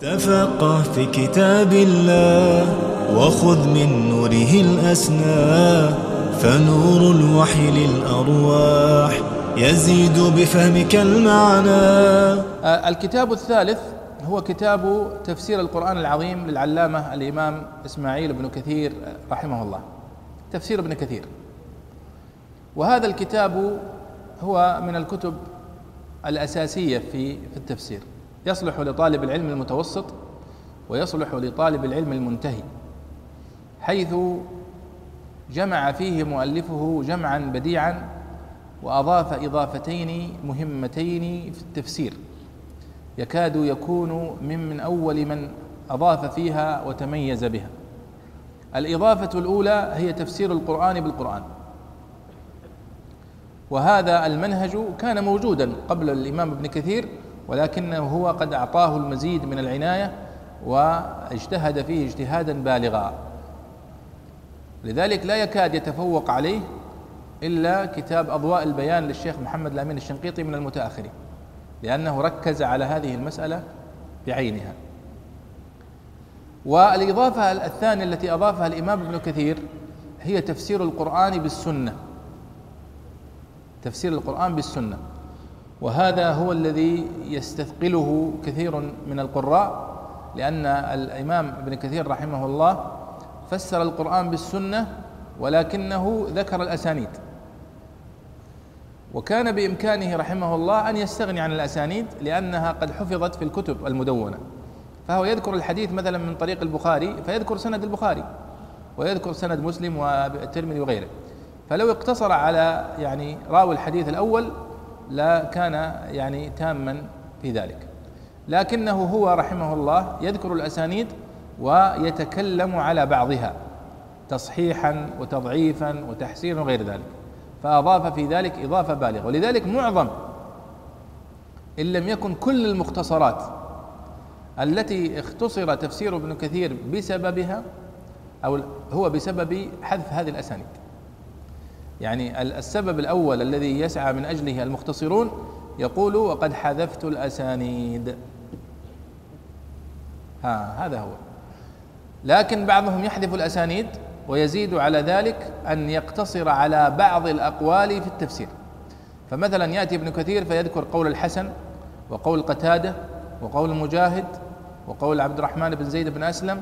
تفقه في كتاب الله وخذ من نوره الأسنى فنور الوحي للأرواح يزيد بفهمك المعنى. آه، الكتاب الثالث هو كتاب تفسير القرآن العظيم للعلامة الإمام إسماعيل بن كثير رحمه الله. تفسير ابن كثير. وهذا الكتاب هو من الكتب الأساسية في التفسير. يصلح لطالب العلم المتوسط ويصلح لطالب العلم المنتهي حيث جمع فيه مؤلفه جمعا بديعا وأضاف إضافتين مهمتين في التفسير. يكاد يكون من من أول من أضاف فيها وتميز بها. الإضافة الأولى هي تفسير القرآن بالقرآن. وهذا المنهج كان موجودا قبل الإمام ابن كثير ولكنه هو قد أعطاه المزيد من العناية واجتهد فيه اجتهادا بالغا. لذلك لا يكاد يتفوق عليه إلا كتاب أضواء البيان للشيخ محمد الأمين الشنقيطي من المتأخرين لأنه ركز على هذه المسألة بعينها. والإضافة الثانية التي أضافها الإمام ابن كثير هي تفسير القرآن بالسنة. تفسير القرآن بالسنة. وهذا هو الذي يستثقله كثير من القراء لأن الإمام ابن كثير رحمه الله فسر القرآن بالسنة ولكنه ذكر الأسانيد. وكان بإمكانه رحمه الله أن يستغني عن الأسانيد لأنها قد حفظت في الكتب المدونة. فهو يذكر الحديث مثلا من طريق البخاري فيذكر سند البخاري ويذكر سند مسلم والترمذي وغيره. فلو اقتصر على يعني راوي الحديث الأول لا كان يعني تاما في ذلك. لكنه هو رحمه الله يذكر الأسانيد ويتكلم على بعضها تصحيحا وتضعيفا وتحسينا وغير ذلك فأضاف في ذلك إضافة بالغة. ولذلك معظم إن لم يكن كل المختصرات التي اختصر تفسير ابن كثير بسببها أو هو بسبب حذف هذه الأسانيد. يعني السبب الأول الذي يسعى من أجله المختصرون يقول وقد حذفت الأسانيد. ها هذا هو. لكن بعضهم يحذف الأسانيد ويزيد على ذلك أن يقتصر على بعض الأقوال في التفسير. فمثلا يأتي ابن كثير فيذكر قول الحسن وقول قتادة وقول مجاهد وقول عبد الرحمن بن زيد بن أسلم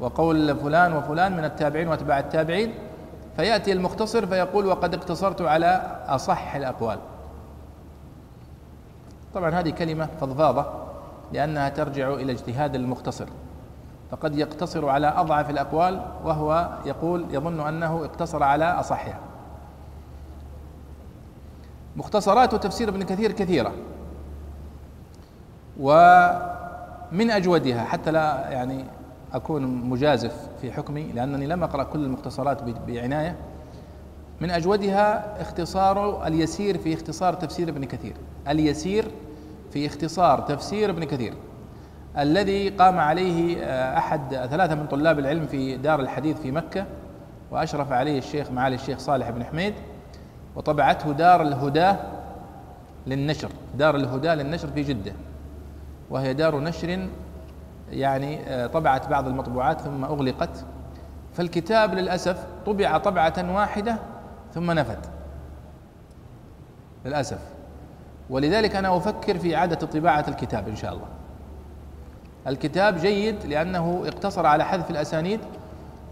وقول فلان وفلان من التابعين وأتباع التابعين. فيأتي المختصر فيقول وقد اقتصرت على أصح الأقوال. طبعا هذه كلمة فضفاضة لأنها ترجع إلى اجتهاد المختصر. فقد يقتصر على أضعف الأقوال وهو يقول يظن أنه اقتصر على أصحها. مختصرات تفسير ابن كثير كثيرة. ومن أجودها حتى لا يعني أكون مجازف في حكمي لأنني لم أقرأ كل المختصرات بعناية. من أجودها اختصار اليسير في اختصار تفسير ابن كثير. اليسير في اختصار تفسير ابن كثير. الذي قام عليه آه، أحد ثلاثة من طلاب العلم في دار الحديث في مكة وأشرف عليه الشيخ معالي الشيخ صالح بن حميد وطبعته دار الهدى للنشر. دار الهدى للنشر في جدة وهي دار نشر يعني آه، طبعت بعض المطبوعات ثم أغلقت. فالكتاب للأسف طبع طبعة واحدة ثم نفد. للأسف. ولذلك أنا أفكر في إعادة طباعة الكتاب إن شاء الله. الكتاب جيد لأنه اقتصر على حذف الأسانيد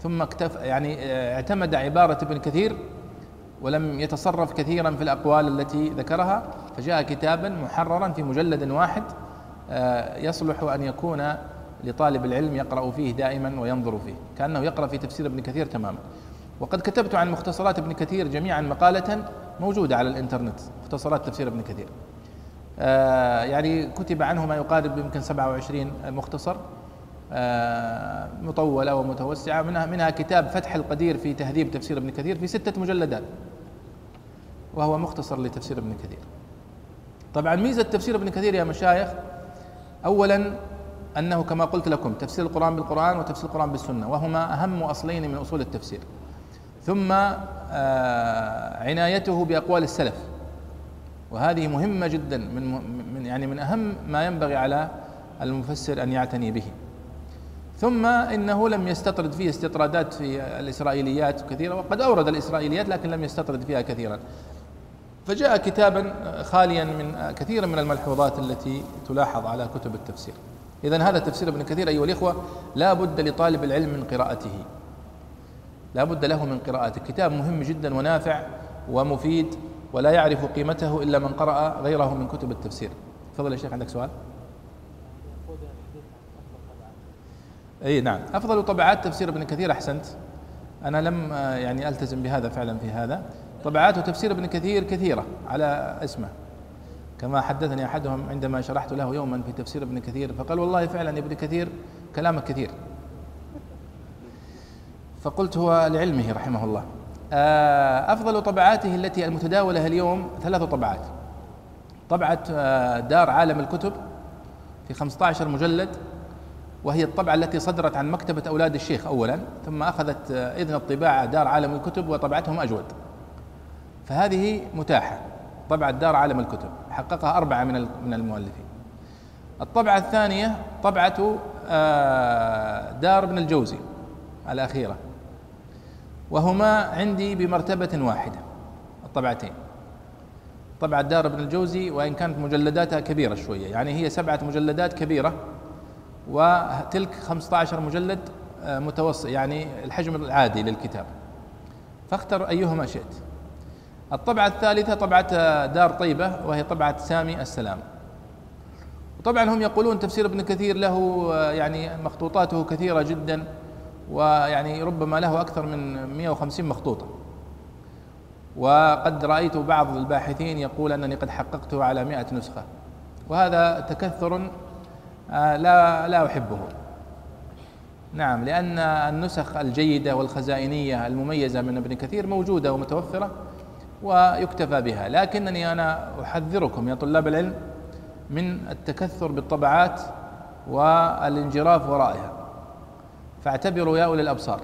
ثم اكتف يعني آه، اعتمد عبارة ابن كثير ولم يتصرف كثيرا في الأقوال التي ذكرها فجاء كتابا محررا في مجلد واحد آه، يصلح أن يكون لطالب العلم يقرأ فيه دائما وينظر فيه. كأنه يقرأ في تفسير ابن كثير تماما. وقد كتبت عن مختصرات ابن كثير جميعا مقالة موجودة على الإنترنت مختصرات تفسير ابن كثير. آه يعني كتب عنه ما يقارب يمكن 27 مختصر آه مطولة ومتوسعة. منها منها كتاب فتح القدير في تهذيب تفسير ابن كثير في ستة مجلدات وهو مختصر لتفسير ابن كثير. طبعا ميزة تفسير ابن كثير يا مشايخ أولا أنه كما قلت لكم تفسير القرآن بالقرآن وتفسير القرآن بالسنة وهما أهم أصلين من أصول التفسير. ثم آه، عنايته بأقوال السلف. وهذه مهمة جدا من من يعني من أهم ما ينبغي على المفسر أن يعتني به. ثم إنه لم يستطرد فيه استطرادات في الإسرائيليات كثيرة وقد أورد الإسرائيليات لكن لم يستطرد فيها كثيرا. فجاء كتابا خاليا من كثير من الملحوظات التي تلاحظ على كتب التفسير. إذا هذا تفسير ابن كثير أيها الإخوة لا بد لطالب العلم من قراءته. لا بد له من قراءته. كتاب مهم جدا ونافع ومفيد ولا يعرف قيمته إلا من قرأ غيره من كتب التفسير. تفضل يا شيخ عندك سؤال؟ أي نعم. أفضل طبعات تفسير ابن كثير أحسنت. أنا لم يعني ألتزم بهذا فعلا في هذا. طبعات تفسير ابن كثير كثيرة على اسمه. كما حدثني أحدهم عندما شرحت له يوما في تفسير ابن كثير فقال والله فعلا ابن كثير كلامك كثير. فقلت هو لعلمه رحمه الله. آه، أفضل طبعاته التي المتداولة اليوم ثلاث طبعات. طبعة آه، دار عالم الكتب في 15 مجلد وهي الطبعة التي صدرت عن مكتبة أولاد الشيخ أولا ثم أخذت آه، إذن الطباعة دار عالم الكتب وطبعتهم أجود. فهذه متاحة. طبعة دار عالم الكتب. حققها أربعة من من المؤلفين. الطبعة الثانية طبعة آه، دار ابن الجوزي الأخيرة. وهما عندي بمرتبة واحدة الطبعتين. طبعة دار ابن الجوزي وإن كانت مجلداتها كبيرة شوية يعني هي سبعة مجلدات كبيرة وتلك 15 مجلد آه، متوسط يعني الحجم العادي للكتاب. فاختر أيهما شئت. الطبعة الثالثة طبعة دار طيبة وهي طبعة سامي السلام. وطبعا هم يقولون تفسير ابن كثير له آه، يعني مخطوطاته كثيرة جدا ويعني ربما له أكثر من 150 مخطوطة. وقد رأيت بعض الباحثين يقول أنني قد حققته على 100 نسخة. وهذا تكثر آه، لا لا أحبه. نعم لأن النسخ الجيدة والخزائنية المميزة من ابن كثير موجودة ومتوفرة ويكتفى بها. لكنني أنا أحذركم يا طلاب العلم من التكثر بالطبعات والانجراف ورائها. فاعتبروا يا أولي الأبصار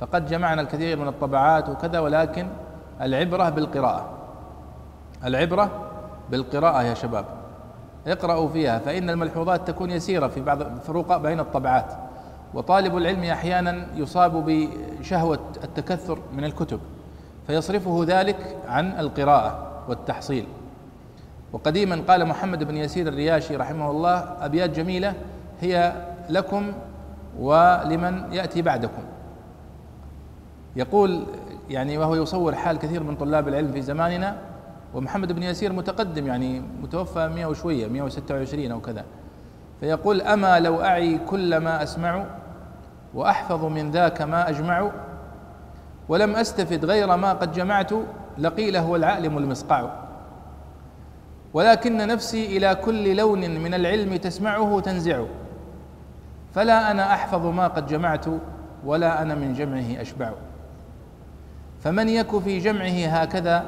فقد جمعنا الكثير من الطبعات وكذا ولكن العبرة بالقراءة. العبرة بالقراءة يا شباب. اقرأوا فيها فإن الملحوظات تكون يسيرة في بعض الفروق بين الطبعات. وطالب العلم أحيانا يصاب بشهوة التكثر من الكتب. فيصرفه ذلك عن القراءة والتحصيل. وقديما قال محمد بن يسير الرياشي رحمه الله أبيات جميلة هي لكم ولمن يأتي بعدكم. يقول يعني وهو يصور حال كثير من طلاب العلم في زماننا ومحمد بن يسير متقدم يعني متوفى 100 وشوية 126 أو كذا. فيقول أما لو أعي كل ما أسمع وأحفظ من ذاك ما أجمع ولم أستفد غير ما قد جمعت لقيل هو العالم المصقع ولكن نفسي إلى كل لون من العلم تسمعه تنزع. فلا أنا أحفظ ما قد جمعت ولا أنا من جمعه أشبع. فمن يك في جمعه هكذا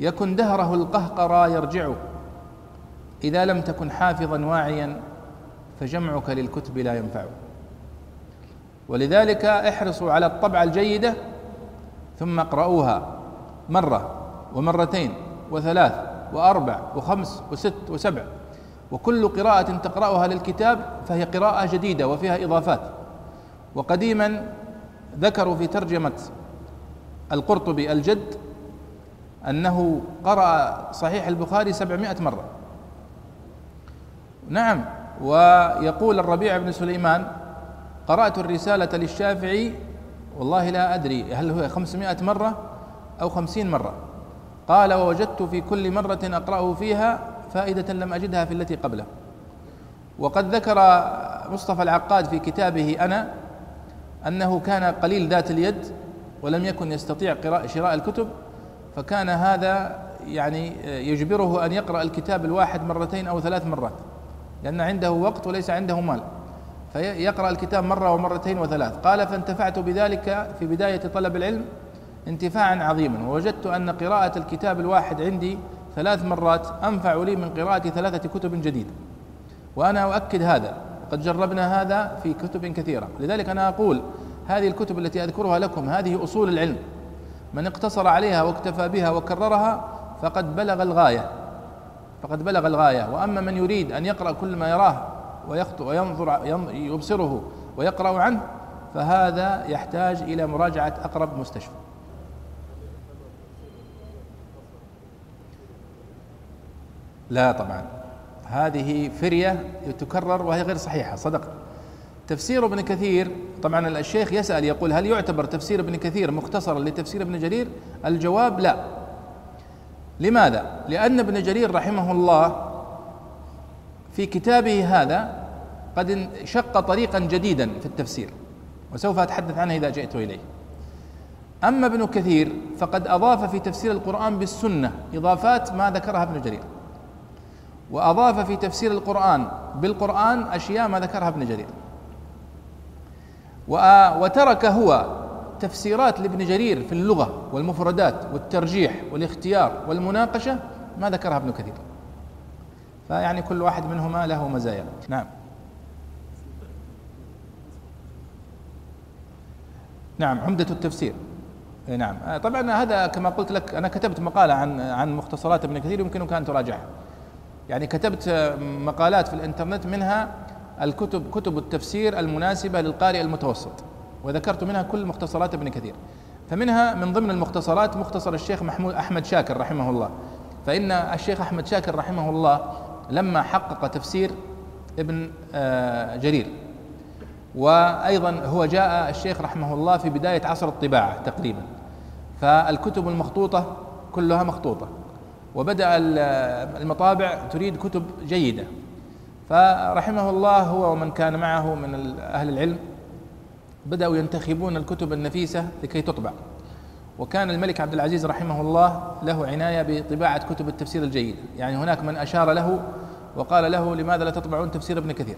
يكن دهره القهقرى يرجع. إذا لم تكن حافظا واعيا فجمعك للكتب لا ينفع. ولذلك احرصوا على الطبعة الجيدة ثم اقرأوها مرة ومرتين وثلاث وأربع وخمس وست وسبع وكل قراءة تقرأها للكتاب فهي قراءة جديدة وفيها إضافات وقديما ذكروا في ترجمة القرطبي الجد أنه قرأ صحيح البخاري سبعمائة مرة نعم ويقول الربيع بن سليمان قرأت الرسالة للشافعي والله لا أدري هل هو خمسمائة مرة أو خمسين مرة. قال ووجدت في كل مرة أقرأه فيها فائدة لم أجدها في التي قبله. وقد ذكر مصطفى العقاد في كتابه أنا أنه كان قليل ذات اليد ولم يكن يستطيع قراءة شراء الكتب فكان هذا يعني يجبره أن يقرأ الكتاب الواحد مرتين أو ثلاث مرات لأن عنده وقت وليس عنده مال. فيقرا الكتاب مرة ومرتين وثلاث. قال فانتفعت بذلك في بداية طلب العلم انتفاعا عظيما. ووجدت أن قراءة الكتاب الواحد عندي ثلاث مرات أنفع لي من قراءة ثلاثة كتب جديدة. وأنا أؤكد هذا قد جربنا هذا في كتب كثيرة. لذلك أنا أقول هذه الكتب التي أذكرها لكم هذه أصول العلم. من اقتصر عليها واكتفى بها وكررها فقد بلغ الغاية فقد بلغ الغاية. وأما من يريد أن يقرأ كل ما يراه وينظر يبصره ويقرأ عنه فهذا يحتاج إلى مراجعة أقرب مستشفى. لا طبعا. هذه فرية تكرر وهي غير صحيحة صدق تفسير ابن كثير طبعا الشيخ يسأل يقول هل يعتبر تفسير ابن كثير مختصرا لتفسير ابن جرير؟ الجواب لا. لماذا؟ لأن ابن جرير رحمه الله في كتابه هذا قد شق طريقا جديدا في التفسير وسوف أتحدث عنه إذا جئت إليه. أما ابن كثير فقد أضاف في تفسير القرآن بالسنة إضافات ما ذكرها ابن جرير. وأضاف في تفسير القرآن بالقرآن أشياء ما ذكرها ابن جرير. وترك هو تفسيرات لابن جرير في اللغة والمفردات والترجيح والاختيار والمناقشة ما ذكرها ابن كثير. فيعني كل واحد منهما له مزايا. نعم. نعم عمدة التفسير. نعم. طبعا هذا كما قلت لك أنا كتبت مقالة عن عن مختصرات ابن كثير يمكنك أن تراجعها. يعني كتبت مقالات في الإنترنت منها الكتب كتب التفسير المناسبة للقارئ المتوسط وذكرت منها كل مختصرات ابن كثير. فمنها من ضمن المختصرات مختصر الشيخ محمود أحمد شاكر رحمه الله. فإن الشيخ أحمد شاكر رحمه الله لما حقق تفسير ابن آه، جرير. وأيضا هو جاء الشيخ رحمه الله في بداية عصر الطباعة تقريبا. فالكتب المخطوطة كلها مخطوطة. وبدأ المطابع تريد كتب جيدة. فرحمه الله هو ومن كان معه من أهل العلم بدأوا ينتخبون الكتب النفيسة لكي تطبع. وكان الملك عبد العزيز رحمه الله له عناية بطباعة كتب التفسير الجيدة يعني هناك من أشار له وقال له لماذا لا تطبعون تفسير ابن كثير؟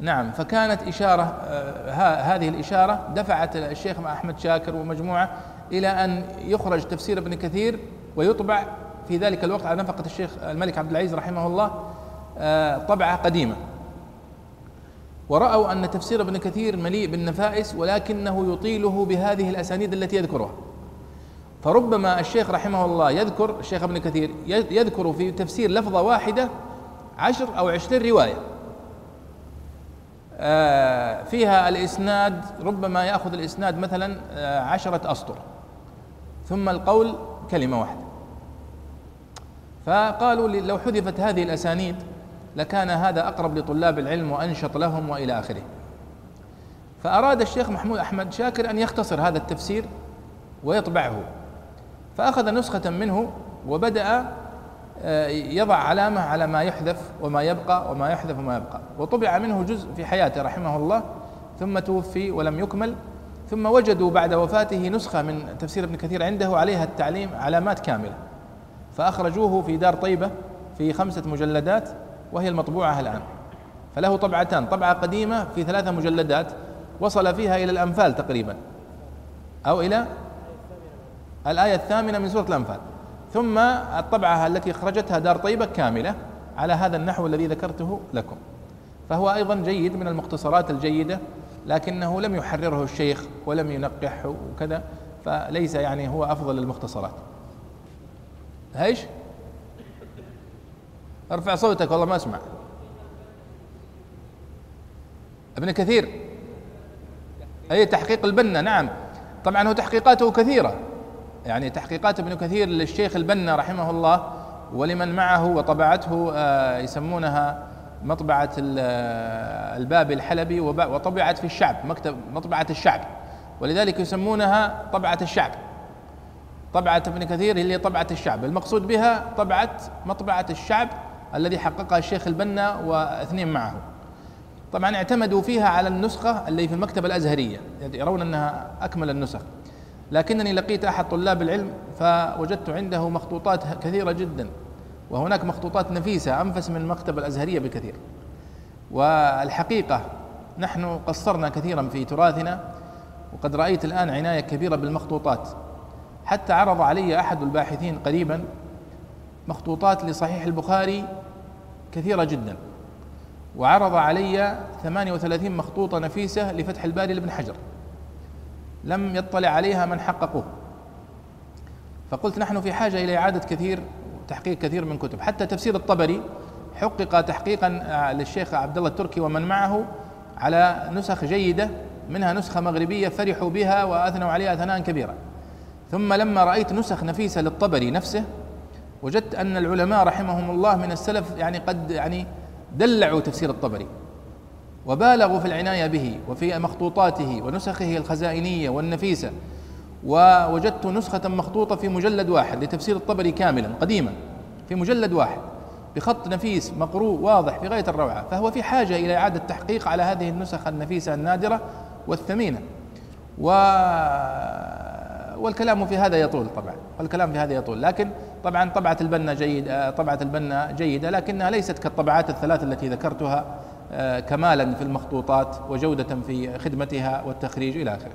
نعم فكانت إشارة آه هذه الإشارة دفعت الشيخ أحمد شاكر ومجموعة إلى أن يخرج تفسير ابن كثير ويطبع في ذلك الوقت على نفقة الشيخ الملك عبد العزيز رحمه الله آه، طبعة قديمة. ورأوا أن تفسير ابن كثير مليء بالنفائس ولكنه يطيله بهذه الأسانيد التي يذكرها. فربما الشيخ رحمه الله يذكر الشيخ ابن كثير يذكر في تفسير لفظة واحدة عشر أو عشرين رواية. آه، فيها الإسناد ربما يأخذ الإسناد مثلا آه، عشرة أسطر. ثم القول كلمة واحدة. فقالوا لو حذفت هذه الأسانيد لكان هذا أقرب لطلاب العلم وأنشط لهم وإلى آخره. فأراد الشيخ محمود أحمد شاكر أن يختصر هذا التفسير ويطبعه. فأخذ نسخة منه وبدأ آه، يضع علامة على ما يحذف وما يبقى وما يحذف وما يبقى. وطبع منه جزء في حياته رحمه الله ثم توفي ولم يكمل ثم وجدوا بعد وفاته نسخة من تفسير ابن كثير عنده عليها التعليم علامات كاملة. فأخرجوه في دار طيبة في خمسة مجلدات وهي المطبوعة الآن. فله طبعتان طبعة قديمة في ثلاثة مجلدات وصل فيها إلى الأنفال تقريبا أو إلى الآية الثامنة من سورة الأنفال. ثم الطبعة التي أخرجتها دار طيبة كاملة على هذا النحو الذي ذكرته لكم. فهو أيضا جيد من المختصرات الجيدة لكنه لم يحرره الشيخ ولم ينقحه وكذا فليس يعني هو أفضل المختصرات إيش؟ ارفع صوتك والله ما اسمع. ابن كثير. أي تحقيق البنا نعم. طبعا هو تحقيقاته كثيرة. يعني تحقيقات ابن كثير للشيخ البنا رحمه الله ولمن معه وطبعته آه، يسمونها مطبعة آه، الباب الحلبي وطبعت في الشعب مكتب مطبعة الشعب. ولذلك يسمونها طبعة الشعب. طبعة ابن كثير اللي طبعة الشعب. المقصود بها طبعة مطبعة الشعب الذي حققها الشيخ البنا واثنين معه. طبعا اعتمدوا فيها على النسخة اللي في المكتبة الأزهرية يرون أنها أكمل النسخ. لكنني لقيت أحد طلاب العلم فوجدت عنده مخطوطات كثيرة جدا وهناك مخطوطات نفيسة أنفس من المكتبة الأزهرية بكثير. والحقيقة نحن قصرنا كثيرا في تراثنا وقد رأيت الآن عناية كبيرة بالمخطوطات. حتى عرض علي أحد الباحثين قريبا مخطوطات لصحيح البخاري كثيرة جدا. وعرض علي 38 مخطوطة نفيسة لفتح الباري لابن حجر. لم يطلع عليها من حققوه. فقلت نحن في حاجة إلى إعادة كثير تحقيق كثير من كتب. حتى تفسير الطبري حقق تحقيقا آه، للشيخ عبد الله التركي ومن معه على نسخ جيدة منها نسخة مغربية فرحوا بها وأثنوا عليها ثناء كبيرا ثم لما رأيت نسخ نفيسة للطبري نفسه وجدت أن العلماء رحمهم الله من السلف يعني قد يعني دلعوا تفسير الطبري وبالغوا في العناية به وفي مخطوطاته ونسخه الخزائنية والنفيسة. ووجدت نسخة مخطوطة في مجلد واحد لتفسير الطبري كاملا قديما في مجلد واحد بخط نفيس مقروء واضح في غاية الروعة فهو في حاجة إلى إعادة تحقيق على هذه النسخ النفيسة النادرة والثمينة. و والكلام في هذا يطول طبعا والكلام في هذا يطول لكن طبعا طبعة البنا جيد آه، طبعة البنا جيدة لكنها ليست كالطبعات الثلاث التي ذكرتها آه، كمالا في المخطوطات وجودة في خدمتها والتخريج إلى آخره.